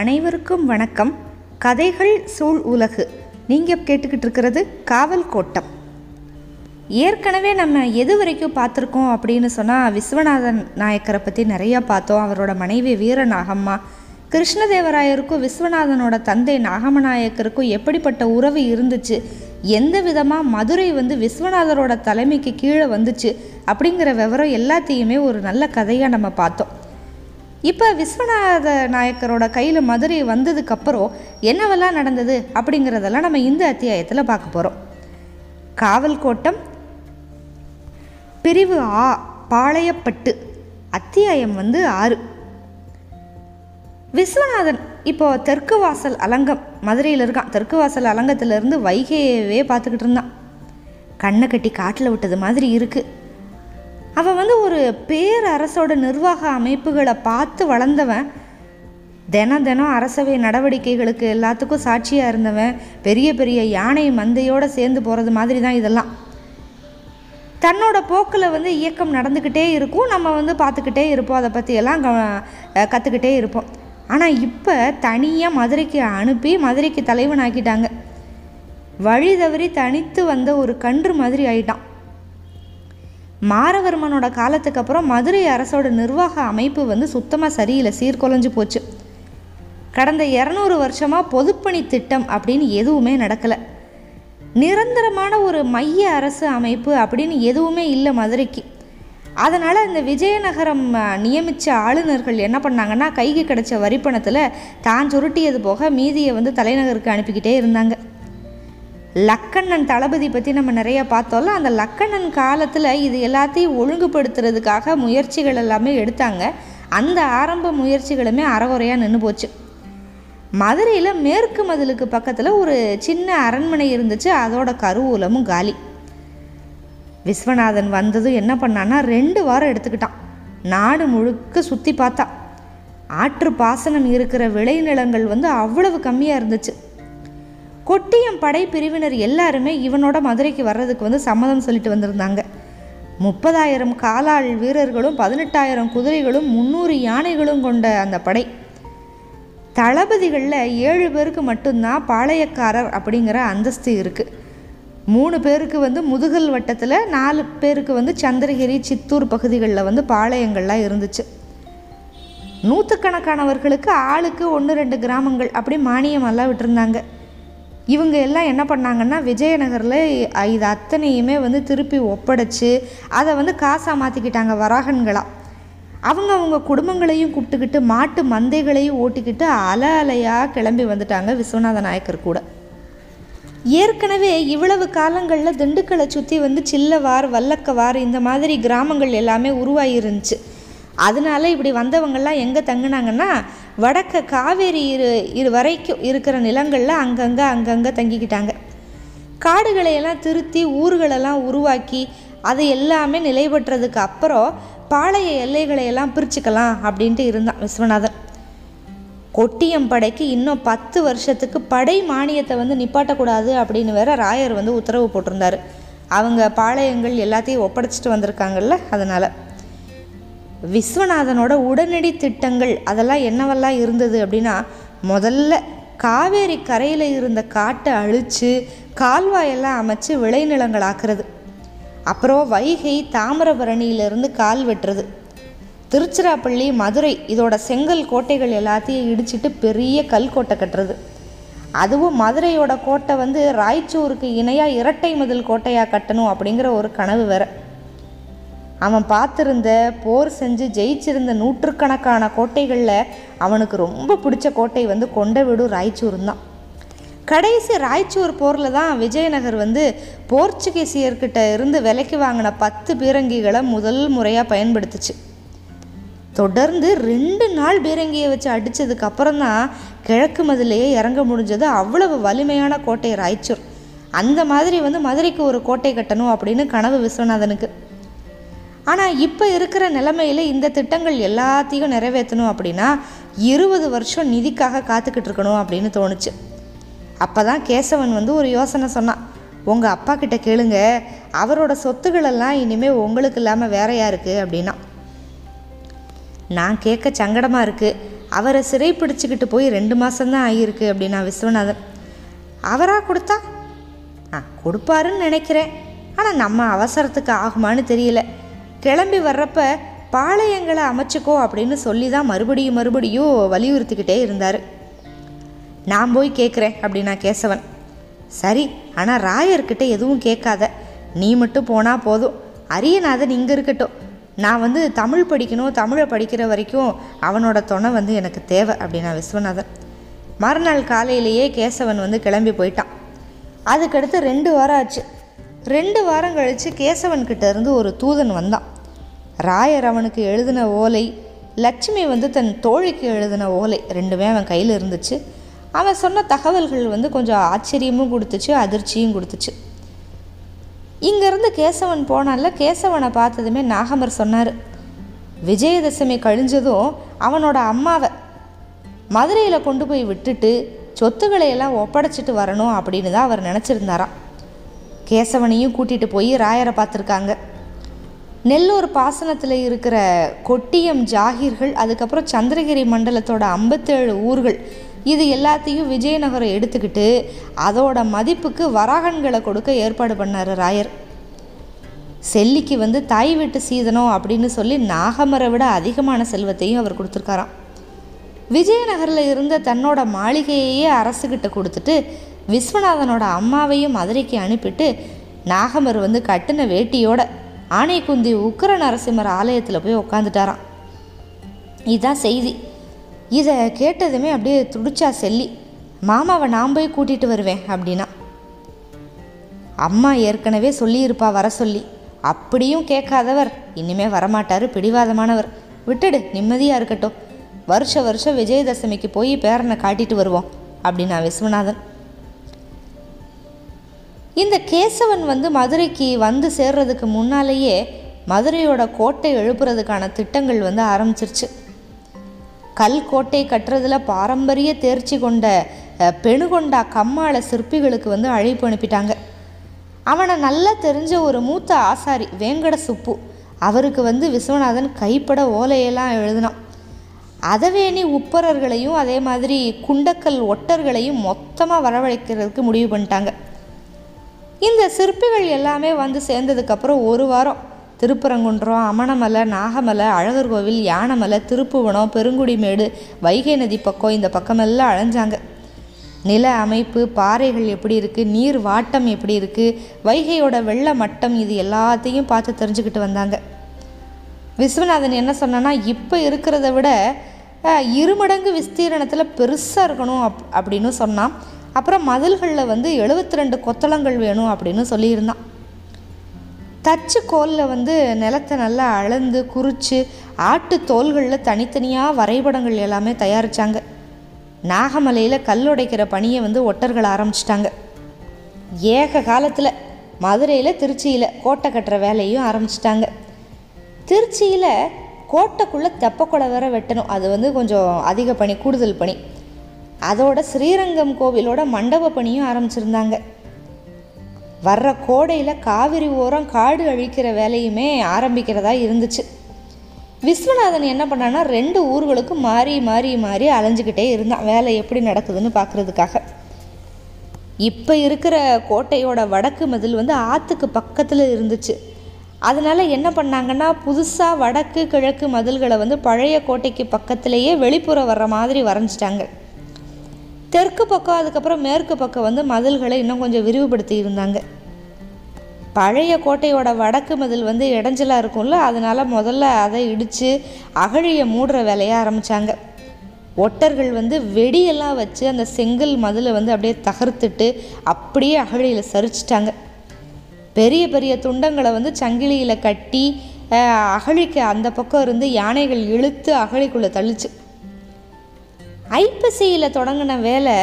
அனைவருக்கும் வணக்கம். கதைகள் சூழ் உலகு. நீங்கள் கேட்டுக்கிட்டு இருக்கிறது காவல் கோட்டம். ஏற்கனவே நம்ம எது வரைக்கும் பார்த்துருக்கோம் அப்படின்னு சொன்னால் விஸ்வநாதன் நாயக்கரை பற்றி நிறையா பார்த்தோம். அவரோட மனைவி வீர நாகம்மா கிருஷ்ணதேவராயருக்கும் விஸ்வநாதனோட தந்தை நாகமநாயக்கருக்கும் எப்படிப்பட்ட உறவு இருந்துச்சு? எந்த விதமாக மதுரை வந்து விஸ்வநாதரோட தலைமைக்கு கீழே வந்துச்சு? அப்படிங்கிற விவரம் எல்லாத்தையுமே ஒரு நல்ல கதையாக நம்ம பார்த்தோம். இப்போ விஸ்வநாத நாயக்கரோட கையில் மதுரை வந்ததுக்கப்புறம் என்னவெல்லாம் நடந்தது அப்படிங்கிறதெல்லாம் நம்ம இந்த அத்தியாயத்தில் பார்க்க போகிறோம் காவல் கோட்டம் பிரிவு ஆ பாளையப்பட்டு அத்தியாயம் வந்து ஆறு. விஸ்வநாதன் இப்போ தெற்கு வாசல் அலங்கம் மதுரையில் இருக்கான். தெற்கு வாசல் அலங்கத்திலேருந்து வைகையவே பார்த்துக்கிட்டு இருந்தான். கண்ணை கட்டி காட்டில் விட்டது மாதிரி இருக்குது அவன் வந்து ஒரு பேரரசோட நிர்வாக அமைப்புகளை பார்த்து வளர்ந்தவன். தினம் தினம் அரசவை நடவடிக்கைகளுக்கு எல்லாத்துக்கும் சாட்சியாக இருந்தவன். பெரிய பெரிய யானை மந்தையோடு சேர்ந்து போகிறது மாதிரி தான் இதெல்லாம். தன்னோட போக்கில் வந்து இயக்கம் நடந்துக்கிட்டே இருக்கும். நம்ம வந்து பார்த்துக்கிட்டே இருப்போம். அதை பற்றியெல்லாம் க கற்றுக்கிட்டே இருப்போம். ஆனால் இப்போ தனியாக மதுரைக்கு அனுப்பி மதுரைக்கு தலைவன் ஆக்கிட்டாங்க வழி தவறி தனித்து வந்த ஒரு கன்று மாதிரி ஆயிட்டான். மாரவர்மனோட காலத்துக்கு அப்புறம் மதுரை அரசோட நிர்வாக அமைப்பு வந்து சுத்தமாக சரியில்லை சீர்குலைஞ்சு போச்சு. கடந்த இரநூறு வருஷமாக பொதுப்பணி திட்டம் அப்படின்னு எதுவுமே நடக்கலை. நிரந்தரமான ஒரு மைய அரசு அமைப்பு அப்படின்னு எதுவுமே இல்லை மதுரைக்கு. அதனால் இந்த விஜயநகரம் நியமித்த ஆளுநர்கள் என்ன பண்ணாங்கன்னா கைக்கு கிடைச்ச வரிப்பணத்தில் தான் சுருட்டியது போக மீதியை வந்து தலைநகருக்கு அனுப்பிக்கிட்டே இருந்தாங்க. லக்கண்ணன் தளபதி பற்றி நம்ம நிறைய பார்த்தோம்ல அந்த லக்கண்ணன் காலத்தில் இது எல்லாத்தையும் ஒழுங்குபடுத்துறதுக்காக முயற்சிகள் எல்லாமே எடுத்தாங்க. அந்த ஆரம்ப முயற்சிகளுமே அறகுறையாக நின்று போச்சு. மதுரையில் மேற்கு மதிலுக்கு பக்கத்தில் ஒரு சின்ன அரண்மனை இருந்துச்சு அதோட கருவூலமும் காலி. விஸ்வநாதன் வந்ததும் என்ன பண்ணான்னா ரெண்டு வாரம் எடுத்துக்கிட்டான். நாடு முழுக்க சுற்றி பார்த்தா. ஆற்று பாசனம் இருக்கிற விளைநிலங்கள் வந்து அவ்வளவு கம்மியாக இருந்துச்சு. கொட்டியம் படை பிரிவினர் எல்லாருமே இவனோட மதுரைக்கு வர்றதுக்கு வந்து சம்மதம் சொல்லிட்டு வந்திருந்தாங்க. முப்பதாயிரம் காலாள் வீரர்களும் பதினெட்டாயிரம் குதிரைகளும் முந்நூறு யானைகளும் கொண்ட அந்த படை. தளபதிகளில் ஏழு பேருக்கு மட்டும்தான் பாளையக்காரர் அப்படிங்கிற அந்தஸ்து இருக்குது மூணு பேருக்கு வந்து முதுகல் வட்டத்தில் நாலு பேருக்கு வந்து சந்திரகிரி சித்தூர் பகுதிகளில் வந்து பாளையங்கள்லாம் இருந்துச்சு. நூற்றுக்கணக்கானவர்களுக்கு ஆளுக்கு ஒன்று ரெண்டு கிராமங்கள் அப்படி மானியமெல்லாம் விட்டுருந்தாங்க. இவங்க எல்லாம் என்ன பண்ணாங்கன்னா விஜயநகரில் இது அத்தனையுமே வந்து திருப்பி ஒப்படைச்சு அதை வந்து காசாக மாற்றிக்கிட்டாங்க வராகன்களாக அவங்க அவங்க குடும்பங்களையும் கூப்பிட்டுக்கிட்டு மாட்டு மந்தைகளையும் ஓட்டிக்கிட்டு அல அலையாக கிளம்பி வந்துட்டாங்க விஸ்வநாத நாயக்கர் கூட. ஏற்கனவே இவ்வளவு காலங்களில் திண்டுக்கலை சுற்றி வந்து சில்லவார் வல்லக்கவார் இந்த மாதிரி கிராமங்கள் எல்லாமே உருவாகி இருந்துச்சு அதனால இப்படி வந்தவங்கள்லாம் எங்கே தங்கினாங்கன்னா வடக்கு காவேரி இரு இரு வரைக்கும் இருக்கிற நிலங்களில் அங்கங்கே அங்கங்கே தங்கிக்கிட்டாங்க. காடுகளையெல்லாம் திருத்தி ஊர்களெல்லாம் உருவாக்கி அது எல்லாமே நிலை பெற்றதுக்கு அப்புறம் பாளைய எல்லைகளையெல்லாம் பிரிச்சுக்கலாம் அப்படின்ட்டு இருந்தான் விஸ்வநாதன். கொட்டியம் படைக்கு இன்னும் பத்து வருஷத்துக்கு படை மானியத்தை வந்து நிப்பாட்டக்கூடாது அப்படின்னு வேற ராயர் வந்து உத்தரவு போட்டிருந்தாரு. அவங்க பாளையங்கள் எல்லாத்தையும் ஒப்படைச்சிட்டு வந்திருக்காங்கல்ல அதனால். விஸ்வநாதனோட உடனடி திட்டங்கள் அதெல்லாம் என்னவெல்லாம் இருந்தது அப்படின்னா முதல்ல காவேரி கரையில் இருந்த காட்டை அழித்து கால்வாயெல்லாம் அமைச்சு விளைநிலங்கள் ஆக்குறது அப்புறம் வைகை தாமிரபரணியிலிருந்து கால் வெட்டுறது. திருச்சிராப்பள்ளி மதுரை இதோட செங்கல் கோட்டைகள் எல்லாத்தையும் இடிச்சிட்டு பெரிய கல்கோட்டை கட்டுறது. அதுவும் மதுரையோட கோட்டை வந்து ராய்ச்சூருக்கு இணையாக இரட்டை மதில் கோட்டையாக கட்டணும் அப்படிங்கிற ஒரு கனவு வேறு. அவன் பார்த்துருந்த போர் செஞ்சு ஜெயிச்சிருந்த நூற்றுக்கணக்கான கோட்டைகளில் அவனுக்கு ரொம்ப பிடிச்ச கோட்டை வந்து கொண்டவிடு ராய்ச்சூர் தான் கடைசி ராய்ச்சூர் போரில் தான் விஜயநகர் வந்து போர்ச்சுகீசியர்கிட்ட இருந்து விலைக்கு வாங்கின பத்து பீரங்கிகளை முதல் முறையாக பயன்படுத்துச்சு. தொடர்ந்து ரெண்டு நாள் பீரங்கியை வச்சு அடித்ததுக்கு அப்புறம் தான் கிழக்கு மதிலேயே இறங்க முடிஞ்சது அவ்வளவு வலிமையான கோட்டை ராய்ச்சூர். அந்த மாதிரி வந்து மதுரைக்கு ஒரு கோட்டை கட்டணும் அப்படின்னு கனவு விஸ்வநாதனுக்கு. ஆனால் இப்போ இருக்கிற நிலைமையில் இந்த திட்டங்கள் எல்லாத்தையும் நிறைவேற்றணும் அப்படின்னா இருபது வருஷம் நிதிக்காக காத்துக்கிட்டு இருக்கணும் அப்படின்னு தோணுச்சு. அப்போ தான் கேசவன் வந்து ஒரு யோசனை சொன்னான். உங்கள் அப்பா கிட்ட கேளுங்க. அவரோட சொத்துக்களெல்லாம் இனிமேல் உங்களுக்கு இல்லாமல் வேற யாருக்கு? அப்படின்னா நான் கேட்க சங்கடமாக இருக்குது அவரை சிறை பிடிச்சிக்கிட்டு போய் ரெண்டு மாதம்தான் ஆகியிருக்கு அப்படின்னா விஸ்வநாதன். அவராக கொடுத்தா? ஆ கொடுப்பாருன்னு நினைக்கிறேன். ஆனால் நம்ம அவசரத்துக்கு ஆகுமான்னு தெரியல. கிளம்பி வர்றப்ப பாளையங்களை அமைச்சுக்கோ அப்படின்னு சொல்லி தான் மறுபடியும் மறுபடியும் வலியுறுத்திக்கிட்டே இருந்தார். நான் போய் கேட்குறேன் அப்படின்னா கேசவன். சரி ஆனால் ராயர்கிட்ட எதுவும் கேட்காத. நீ மட்டும் போனால் போதும். அரியநாதன் இங்கே இருக்கட்டும். நான் வந்து தமிழ் படிக்கணும் தமிழை படிக்கிற வரைக்கும் அவனோட துணை வந்து எனக்கு தேவை அப்படின்னா விஸ்வநாதன். மறுநாள் காலையிலேயே கேசவன் வந்து கிளம்பி போயிட்டான். அதுக்கடுத்து ரெண்டு வாரம் ஆச்சு. ரெண்டு வாரம் கழித்து கேசவன் கிட்டேருந்து ஒரு தூதன் வந்தான். ராயர் அவனுக்கு எழுதின ஓலை லட்சுமி வந்து தன் தோழிக்கு எழுதின ஓலை ரெண்டுமே அவன் கையில் இருந்துச்சு. அவன் சொன்ன தகவல்கள் வந்து கொஞ்சம் ஆச்சரியமும் கொடுத்துச்சு அதிர்ச்சியும் கொடுத்துச்சு. இங்கேருந்து கேசவன் போனால கேசவனை பார்த்ததுமே நாகமர் சொன்னார் விஜயதசமி கழிஞ்சதும் அவனோட அம்மாவை மதுரையில் கொண்டு போய் விட்டுட்டு சொத்துக்களை எல்லாம் ஒப்படைச்சிட்டு வரணும் அப்படின்னு தான் அவர் நினச்சிருந்தாராம். கேசவனையும் கூட்டிகிட்டு போய் ராயரை பார்த்துருக்காங்க. நெல்லூர் பாசனத்தில் இருக்கிற கொட்டியம் ஜாகீர்கள் அதுக்கப்புறம் சந்திரகிரி மண்டலத்தோட ஐம்பத்தேழு ஊர்கள் இது எல்லாத்தையும் விஜயநகரம் எடுத்துக்கிட்டு அதோட மதிப்புக்கு வராகன்களை கொடுக்க ஏற்பாடு பண்ணார் ராயர். செல்லிக்கு வந்து தாய் வீட்டு சீதனம் அப்படின்னு சொல்லி நாகமரை விட அதிகமான செல்வத்தையும் அவர் கொடுத்துருக்காராம். விஜயநகரில் இருந்த தன்னோட மாளிகையையே அரசுகிட்ட கொடுத்துட்டு விஸ்வநாதனோட அம்மாவையும் மதுரைக்கு அனுப்பிட்டு நாகமர் வந்து கட்டின வேட்டியோட ஆனைக்குந்தி உக்கர நரசிம்மர் ஆலயத்தில் போய் உக்காந்துட்டாராம். இதுதான் செய்தி. இதை கேட்டதுமே அப்படியே துடிச்சா செல்லி. மாமாவை நான் போய் கூட்டிகிட்டு வருவேன் அப்படின்னா. அம்மா ஏற்கனவே சொல்லியிருப்பா வர சொல்லி. அப்படியும் கேட்காதவர். இனிமே வரமாட்டார் பிடிவாதமானவர். விட்டுடு நிம்மதியாக இருக்கட்டும். வருஷ வருஷம் விஜயதசமிக்கு போய் பேரனை காட்டிட்டு வருவோம் அப்படின்னா விஸ்வநாதன். இந்த கேசவன் வந்து மதுரைக்கு வந்து சேர்றதுக்கு முன்னாலேயே மதுரையோட கோட்டை எழுப்புறதுக்கான திட்டங்கள் வந்து ஆரம்பிச்சிருச்சு. கல் கோட்டை கட்டுறதுல பாரம்பரிய தேர்ச்சி கொண்ட பெணுகொண்டா கம்மாள சிற்பிகளுக்கு வந்து அழைப்பு அனுப்பிட்டாங்க. அவனை நல்லா தெரிஞ்ச ஒரு மூத்த ஆசாரி வேங்கட சுப்பு அவருக்கு வந்து விஸ்வநாதன் கைப்பட ஓலையெல்லாம் எழுதினான். அதவேணி உப்பரர்களையும் அதே மாதிரி குண்டக்கல் ஒட்டர்களையும் மொத்தமாக வரவழைக்கிறதுக்கு முடிவு பண்ணிட்டாங்க. இந்த சிற்பிகள் எல்லாமே வந்து சேர்ந்ததுக்கப்புறம் ஒரு வாரம் திருப்பரங்குன்றம் அமணமலை நாகமலை அழகர் கோவில் யானமலை திருப்புவனம் பெருங்குடிமேடு வைகை நதி பக்கம் இந்த பக்கமெல்லாம் அலைஞ்சாங்க. நில அமைப்பு பாறைகள் எப்படி இருக்குது நீர் வாட்டம் எப்படி இருக்குது வைகையோட வெள்ள மட்டம் இது எல்லாத்தையும் பார்த்து தெரிஞ்சுக்கிட்டு வந்தாங்க. விஸ்வநாதன் என்ன சொன்னான்னா இப்போ இருக்கிறத விட இருமடங்கு விஸ்தீரணத்தில் பெருசாக இருக்கணும் அப் அப்படின்னு சொன்னான். அப்புறம் மதில்களில் வந்து எழுபத்தி ரெண்டு கொத்தளங்கள் வேணும் அப்படின்னு சொல்லியிருந்தான். தச்சு கோலில் வந்து நிலத்தை நல்லா அளந்து குறித்து ஆட்டு தோள்களில் தனித்தனியாக வரைபடங்கள் எல்லாமே தயாரித்தாங்க நாகமலையில் கல்லுடைக்கிற பணியை வந்து ஒட்டர்கள் ஆரம்பிச்சிட்டாங்க. ஏக காலத்தில் மதுரையில் திருச்சியில் கோட்டை கட்டுற வேலையும் ஆரம்பிச்சிட்டாங்க. திருச்சியில் கோட்டைக்குள்ளே தெப்பக்குளை வேற வெட்டணும். அது வந்து கொஞ்சம் அதிக பணி கூடுதல் பணி. அதோட ஸ்ரீரங்கம் கோவிலோட மண்டப பணியும் ஆரம்பிச்சிருந்தாங்க. வர்ற கோடையில் காவிரி ஓரம் காடு அழிக்கிற வேலையுமே ஆரம்பிக்கிறதா இருந்துச்சு. விஸ்வநாதன் என்ன பண்ணான்னா ரெண்டு ஊர்களுக்கும் மாறி மாறி மாறி அலைஞ்சிக்கிட்டே இருந்தான். வேலை எப்படி நடக்குதுன்னு பார்க்குறதுக்காக இப்போ இருக்கிற கோட்டையோட வடக்கு மதில் வந்து ஆற்றுக்கு பக்கத்தில் இருந்துச்சு. அதனால் என்ன பண்ணாங்கன்னா புதுசாக வடக்கு கிழக்கு மதில்களை வந்து பழைய கோட்டைக்கு பக்கத்திலேயே வெளிப்புற வர்ற மாதிரி வரைஞ்சிட்டாங்க. தெற்கு பக்கம் அதுக்கப்புறம் மேற்கு பக்கம் வந்து மதில்களை இன்னும் கொஞ்சம் விரிவுபடுத்தி இருந்தாங்க. பழைய கோட்டையோட வடக்கு மதில் வந்து இடைஞ்சலாக இருக்கும்ல அதனால் முதல்ல அதை இடித்து அகழியை மூடுற வேலையை ஆரம்பித்தாங்க ஒட்டர்கள் வந்து வெடியெல்லாம் வச்சு அந்த செங்கல் மதிலை வந்து அப்படியே தகர்த்துட்டு அப்படியே அகழியில் சரிச்சிட்டாங்க. பெரிய பெரிய துண்டங்களை வந்து சங்கிலியில் கட்டி அகழிக்கு அந்த பக்கம் இருந்து யானைகள் இழுத்து அகழிக்குள்ளே தள்ளிச்சு. ஐப்பசியில் தொடங்கின வேலை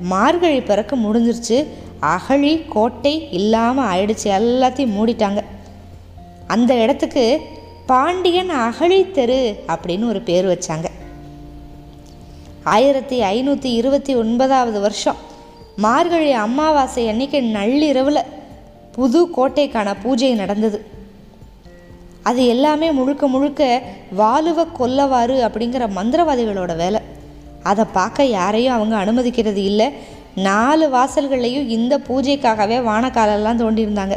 மார்கழி பிறக்க முடிஞ்சிருச்சு. அகழி கோட்டை இல்லாமல் ஆயிடுச்சு. எல்லாத்தையும் மூடிட்டாங்க. அந்த இடத்துக்கு பாண்டியன் அகழி தெரு அப்படின்னு ஒரு பேர் வச்சாங்க. ஆயிரத்தி ஐநூற்றி இருபத்தி ஒன்பதாவது வருஷம். மார்கழி அமாவாசை அன்னைக்கு நள்ளிரவில் புது கோட்டைக்கான பூஜை நடந்தது. அது எல்லாமே முழுக்க முழுக்க வாலுவ கொல்லவாறு அப்படிங்கிற மந்திரவாதிகளோட வேலை. அதை பார்க்க யாரையும் அவங்க அனுமதிக்கிறது இல்லை. நாலு வாசல்கள்லையும் இந்த பூஜைக்காகவே வானக்காலெல்லாம் தோண்டியிருந்தாங்க.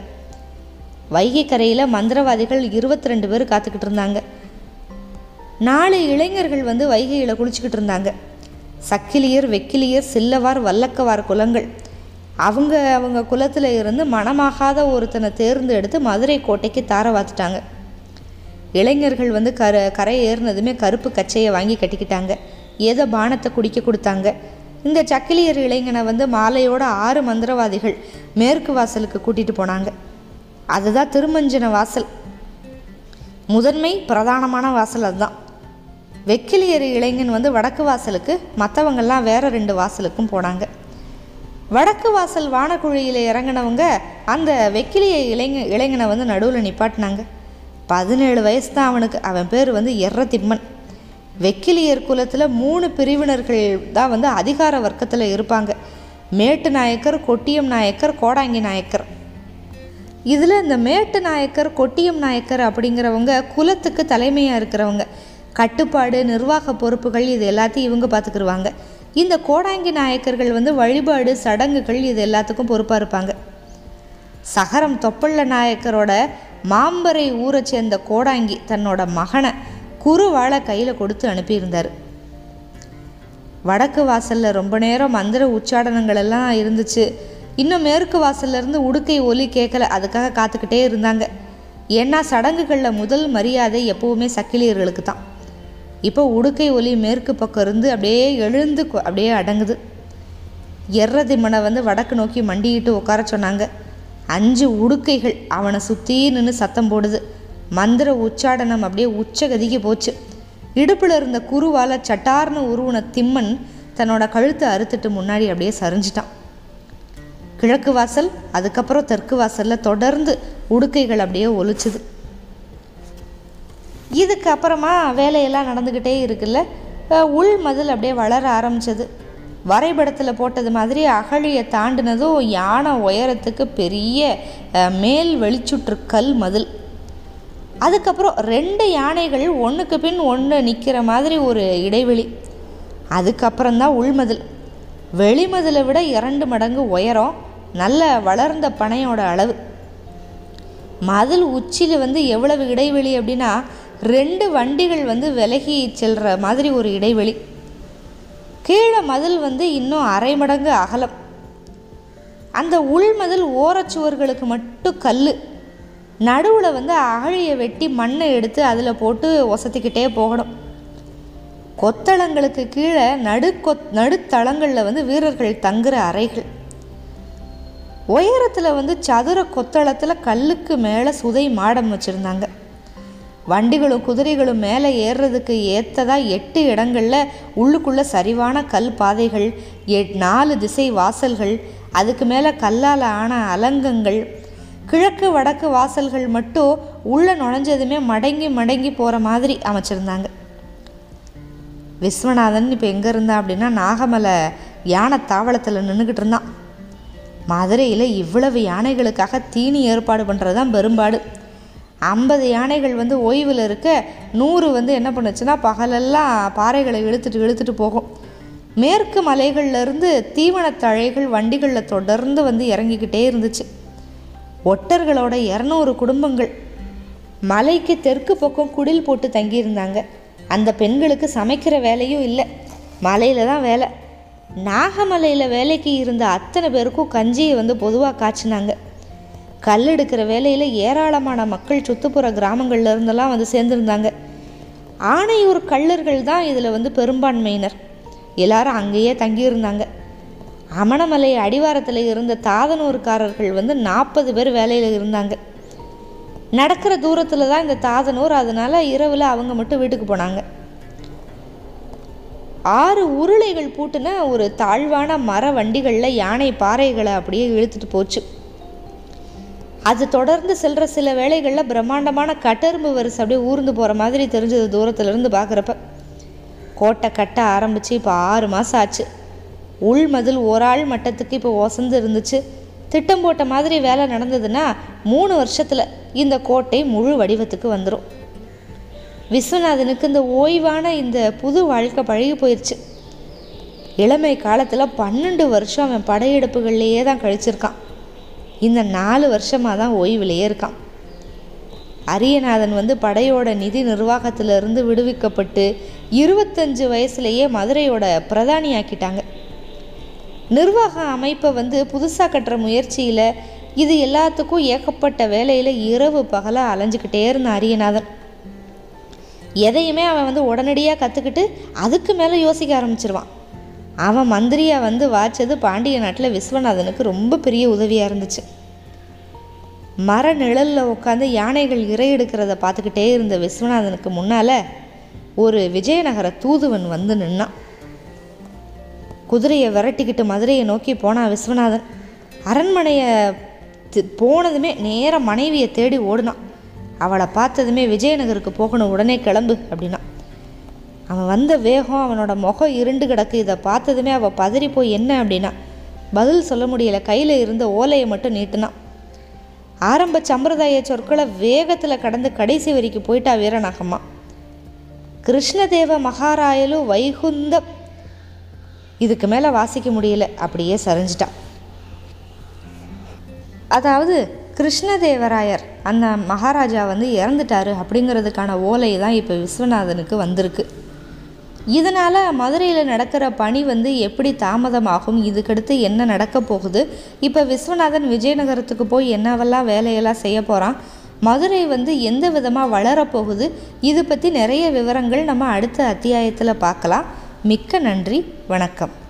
வைகை கரையில் மந்திரவாதிகள் இருபத்தி ரெண்டு பேர் காத்துக்கிட்டு இருந்தாங்க. நாலு இளைஞர்கள் வந்து வைகையில் குளிச்சுக்கிட்டு இருந்தாங்க. சக்கிலியர் வெக்கிலியர் சில்லவார் வல்லக்கவார் குலங்கள். அவங்க அவங்க குலத்தில் இருந்து மனமாகாத ஒருத்தனை தேர்ந்து எடுத்து மதுரை கோட்டைக்கு தார வாத்துட்டாங்க. இளைஞர்கள் வந்து கர கரை ஏறினதுமே கருப்பு கச்சையை வாங்கி கட்டிக்கிட்டாங்க. ஏதோ பானத்தை குடிக்க கொடுத்தாங்க. இந்த சக்கிலியர் இளைஞனை வந்து மாலையோட ஆறு மந்திரவாதிகள் மேற்கு வாசலுக்கு கூட்டிகிட்டு போனாங்க. அதுதான் திருமஞ்சன வாசல். முதன்மை பிரதானமான வாசல் அதுதான். வெக்கிலியர் இளைஞன் வந்து வடக்கு வாசலுக்கு மற்றவங்கெல்லாம் வேற ரெண்டு வாசலுக்கும் போனாங்க. வடக்கு வாசல் வானக்குழியில் இறங்கினவங்க அந்த வெக்கிலிய இளைஞ இளைஞனை வந்து நடுவில் நிப்பாட்டினாங்க. பதினேழு வயசு தான் அவனுக்கு. அவன் பேர் வந்து எர்ர திம்மன் வெக்கிலியர் குலத்தில் மூணு பிரிவினர்கள் தான் வந்து அதிகார வர்க்கத்தில் இருப்பாங்க. மேட்டு நாயக்கர் கொட்டியம் நாயக்கர் கோடாங்கி நாயக்கர். இதில் இந்த மேட்டு நாயக்கர் கொட்டியம் நாயக்கர் அப்படிங்கிறவங்க குலத்துக்கு தலைமையாக இருக்கிறவங்க. கட்டுப்பாடு நிர்வாக பொறுப்புகள் இது எல்லாத்தையும் இவங்க பார்த்துக்குருவாங்க இந்த கோடாங்கி நாயக்கர்கள் வந்து வழிபாடு சடங்குகள் இது எல்லாத்துக்கும் பொறுப்பாக இருப்பாங்க. சகரம் தொப்பள்ள நாயக்கரோட மாம்பரை ஊரை சேர்ந்த கோடாங்கி தன்னோட மகனை குறுவாளை கையில் கொடுத்து அனுப்பியிருந்தார். வடக்கு வாசலில் ரொம்ப நேரம் மந்திர உச்சாடனங்கள் எல்லாம் இருந்துச்சு. இன்னும் மேற்கு வாசல்லேருந்து உடுக்கை ஒலி கேட்கல அதுக்காக காத்துக்கிட்டே இருந்தாங்க. ஏன்னா சடங்குகளில் முதல் மரியாதை எப்போவுமே சக்கிலியர்களுக்கு தான். இப்போ உடுக்கை ஒலி மேற்கு பக்கம் இருந்து அப்படியே எழுந்து அப்படியே அடங்குது. எர்ரதிமனை வந்து வடக்கு நோக்கி மண்டியிட்டு உட்கார சொன்னாங்க. அஞ்சு உடுக்கைகள் அவனை சுற்றி நின்று சத்தம் போடுது. மந்திர உச்சாடனம் அப்படியே உச்சகதிக்கு போச்சு. இடுப்பில் இருந்த குருவால் சட்டார்னு உருவன திம்மன் தன்னோட கழுத்தை அறுத்துட்டு முன்னாடி அப்படியே சரிஞ்சிட்டான். கிழக்கு வாசல் அதுக்கப்புறம் தெற்கு வாசலில் தொடர்ந்து உடுக்கைகள் அப்படியே ஒலிச்சுது. இதுக்கு அப்புறமா வேலையெல்லாம் நடந்துக்கிட்டே இருக்குல்ல உள் மதில் அப்படியே வளர ஆரம்பிச்சது. வரைபடத்தில் போட்டது மாதிரி அகழியை தாண்டினதும் யானை உயரத்துக்கு பெரிய மேல் வெளிச்சுற்று கல் மதில். அதுக்கப்புறம் ரெண்டு யானைகள் ஒன்றுக்கு பின் ஒன்று நிற்கிற மாதிரி ஒரு இடைவெளி. அதுக்கப்புறம் தான் உள்மதில். வெளிமதிலை விட இரண்டு மடங்கு உயரம் நல்ல வளர்ந்த பனையோட அளவு. மதில் உச்சியில் வந்து எவ்வளவு இடைவெளி அப்படின்னா ரெண்டு வண்டிகள் வந்து விலகி செல்கிற மாதிரி ஒரு இடைவெளி. கீழே மதில் வந்து இன்னும் அரை மடங்கு அகலம். அந்த உள்மதில் ஓரச்சுவர்களுக்கு மட்டும் கல் நடுவில் வந்து அகழியை வெட்டி மண்ணை எடுத்து அதில் போட்டு ஒசத்திக்கிட்டே போகணும். கொத்தளங்களுக்கு கீழே நடுக்கொத் நடுத்தளங்களில் வந்து வீரர்கள் தங்குற அறைகள். உயரத்தில் வந்து சதுர கொத்தளத்தில் கல்லுக்கு மேலே சுதை மாடம் வச்சுருந்தாங்க. வண்டிகளும் குதிரைகளும் மேலே ஏறுறதுக்கு ஏற்றதா எட்டு இடங்களில் உள்ளுக்குள்ளே சரிவான கல் பாதைகள் எட் நாலு திசை வாசல்கள் அதுக்கு மேலே கல்லால் ஆன அலங்கங்கள் கிழக்கு வடக்கு வாசல்கள் மட்டும் உள்ளே நுழைஞ்சதுமே மடங்கி மடங்கி போகிற மாதிரி அமைச்சிருந்தாங்க. விஸ்வநாதன் இப்போ எங்கே இருந்தான் அப்படின்னா நாகமலை யானை தாவளத்தில் நின்றுக்கிட்டு இருந்தான். மதுரையில் இவ்வளவு யானைகளுக்காக தீனி ஏற்பாடு பண்ணுறது தான் பெரும்பாடு. ஐம்பது யானைகள் வந்து ஓய்வில் இருக்க நூறு வந்து என்ன பண்ணுச்சுன்னா பகலெல்லாம் பாறைகளை இழுத்துட்டு இழுத்துட்டு போகும். மேற்கு மலைகள்லேருந்து தீவனத்தழைகள் தீவனத் தழைகள் வண்டிகளில் தொடர்ந்து வந்து இறங்கிக்கிட்டே இருந்துச்சு. ஒட்டர்களோட இரநூறு குடும்பங்கள். மலைக்கு தெற்கு பக்கம் குடில் போட்டு தங்கியிருந்தாங்க. அந்த பெண்களுக்கு சமைக்கிற வேலையும் இல்லை. மலையில் தான் வேலை. நாகமலையில் வேலைக்கு இருந்த அத்தனை பேருக்கும் கஞ்சியை வந்து பொதுவாக காய்ச்சினாங்க. கல் எடுக்கிற வேலையில் ஏராளமான மக்கள் சுற்றுப்புற கிராமங்கள்ல இருந்தெல்லாம் வந்து சேர்ந்துருந்தாங்க. ஆணையூர் கள்ளர்கள் தான் இதில் வந்து பெரும்பான்மையினர். எல்லாரும் அங்கேயே தங்கியிருந்தாங்க. அமணமலை அடிவாரத்தில் இருந்த தாதனூர்காரர்கள் வந்து நாற்பது பேர் வேலையில் இருந்தாங்க. நடக்கிற தூரத்தில் தான் இந்த தாதனூர் அதனால் இரவில் அவங்க மட்டும் வீட்டுக்கு போனாங்க. ஆறு உருளைகள் பூட்டின ஒரு தாழ்வான மர வண்டிகளில் யானை பாறைகளை அப்படியே இழுத்துட்டு போச்சு. அது தொடர்ந்து செல்கிற சில வேளைகளில் பிரம்மாண்டமான கட்டெரும்பு வரிசை அப்படியே ஊர்ந்து போகிற மாதிரி தெரிஞ்சது தூரத்துலேருந்து பார்க்குறப்ப கோட்டை கட்ட ஆரம்பித்து இப்போ ஆறு மாதம் ஆச்சு. உள் மதில் ஒரு ஆள் மட்டத்துக்கு இப்போ ஒசந்து இருந்துச்சு. திட்டம் போட்ட மாதிரி வேலை நடந்ததுன்னா மூணு வருஷத்தில் இந்த கோட்டை முழு வடிவத்துக்கு வந்துடும் விஸ்வநாதனுக்கு இந்த ஓய்வான இந்த புது வாழ்க்கை பழகி போயிடுச்சு இளமை காலத்தில் பன்னெண்டு வருஷம் அவன் படையெடுப்புகள்லேயே தான் கழிச்சிருக்கான். இந்த நாலு வருஷமாக தான் ஓய்விலேயே இருக்கான். அரியநாதன் வந்து படையோட நிதி நிர்வாகத்திலிருந்து விடுவிக்கப்பட்டு இருபத்தஞ்சு வயசுலேயே மதுரையோட பிரதானி ஆக்கிட்டாங்க நிர்வாக அமைப்பை வந்து புதுசாக கட்டுற முயற்சியில் இது எல்லாத்துக்கும் ஏகப்பட்ட வேலையில் இரவு பகலாக அலைஞ்சிக்கிட்டே இருந்த அரியநாதன். எதையுமே அவன் வந்து உடனடியாக கற்றுக்கிட்டு அதுக்கு மேலே யோசிக்க ஆரம்பிச்சிருவான். அவன் மந்திரியாக வந்து வாச்சது பாண்டிய நாட்டில் விஸ்வநாதனுக்கு ரொம்ப பெரிய உதவியாக இருந்துச்சு. மர நிழலில் உட்காந்து யானைகள் இறை எடுக்கிறத பார்த்துக்கிட்டே இருந்த விஸ்வநாதனுக்கு முன்னால் ஒரு விஜயநகர தூதுவன் வந்து நின்னான். குதிரையை விரட்டிக்கிட்டு மதுரையை நோக்கி போனான் விஸ்வநாதன். அரண்மனையை போனதுமே நேராக மனைவியை தேடி ஓடினான். அவளை பார்த்ததுமே விஜயநகருக்கு போகணும் உடனே கிளம்பு அப்படின்னா. அவன் வந்த வேகம் அவனோட முகம் இருண்டு கிடக்கு. இதை பார்த்ததுமே அவள் பதறி போய் என்ன? அப்படின்னா பதில் சொல்ல முடியல. கையில் இருந்த ஓலையை மட்டும் நீட்டினான் ஆரம்ப சம்பிரதாய சொற்களை வேகத்தில் கடந்து கடைசி வரைக்கும் போயிட்டா வீரநாகம்மா கிருஷ்ணதேவ மகாராயலு வைகுந்த இதுக்கு மேலே வாசிக்க முடியல. அப்படியே சரிஞ்சிட்டான் அதாவது கிருஷ்ணதேவராயர் அந்த மகாராஜா வந்து இறந்துட்டாரு அப்படிங்கிறதுக்கான ஓலை தான் இப்போ விஸ்வநாதனுக்கு வந்திருக்கு. இதனால் மதுரையில் நடக்கிற பணி வந்து எப்படி தாமதமாகும்? இதுக்கடுத்து என்ன நடக்க போகுது? இப்போ விஸ்வநாதன் விஜயநகரத்துக்கு போய் என்னவெல்லாம் வேலையெல்லாம் செய்ய போகிறான் மதுரை வந்து எந்த விதமாக வளரப்போகுது இது பற்றி நிறைய விவரங்கள் நம்ம அடுத்த அத்தியாயத்தில் பார்க்கலாம். மிக்க நன்றி வணக்கம்.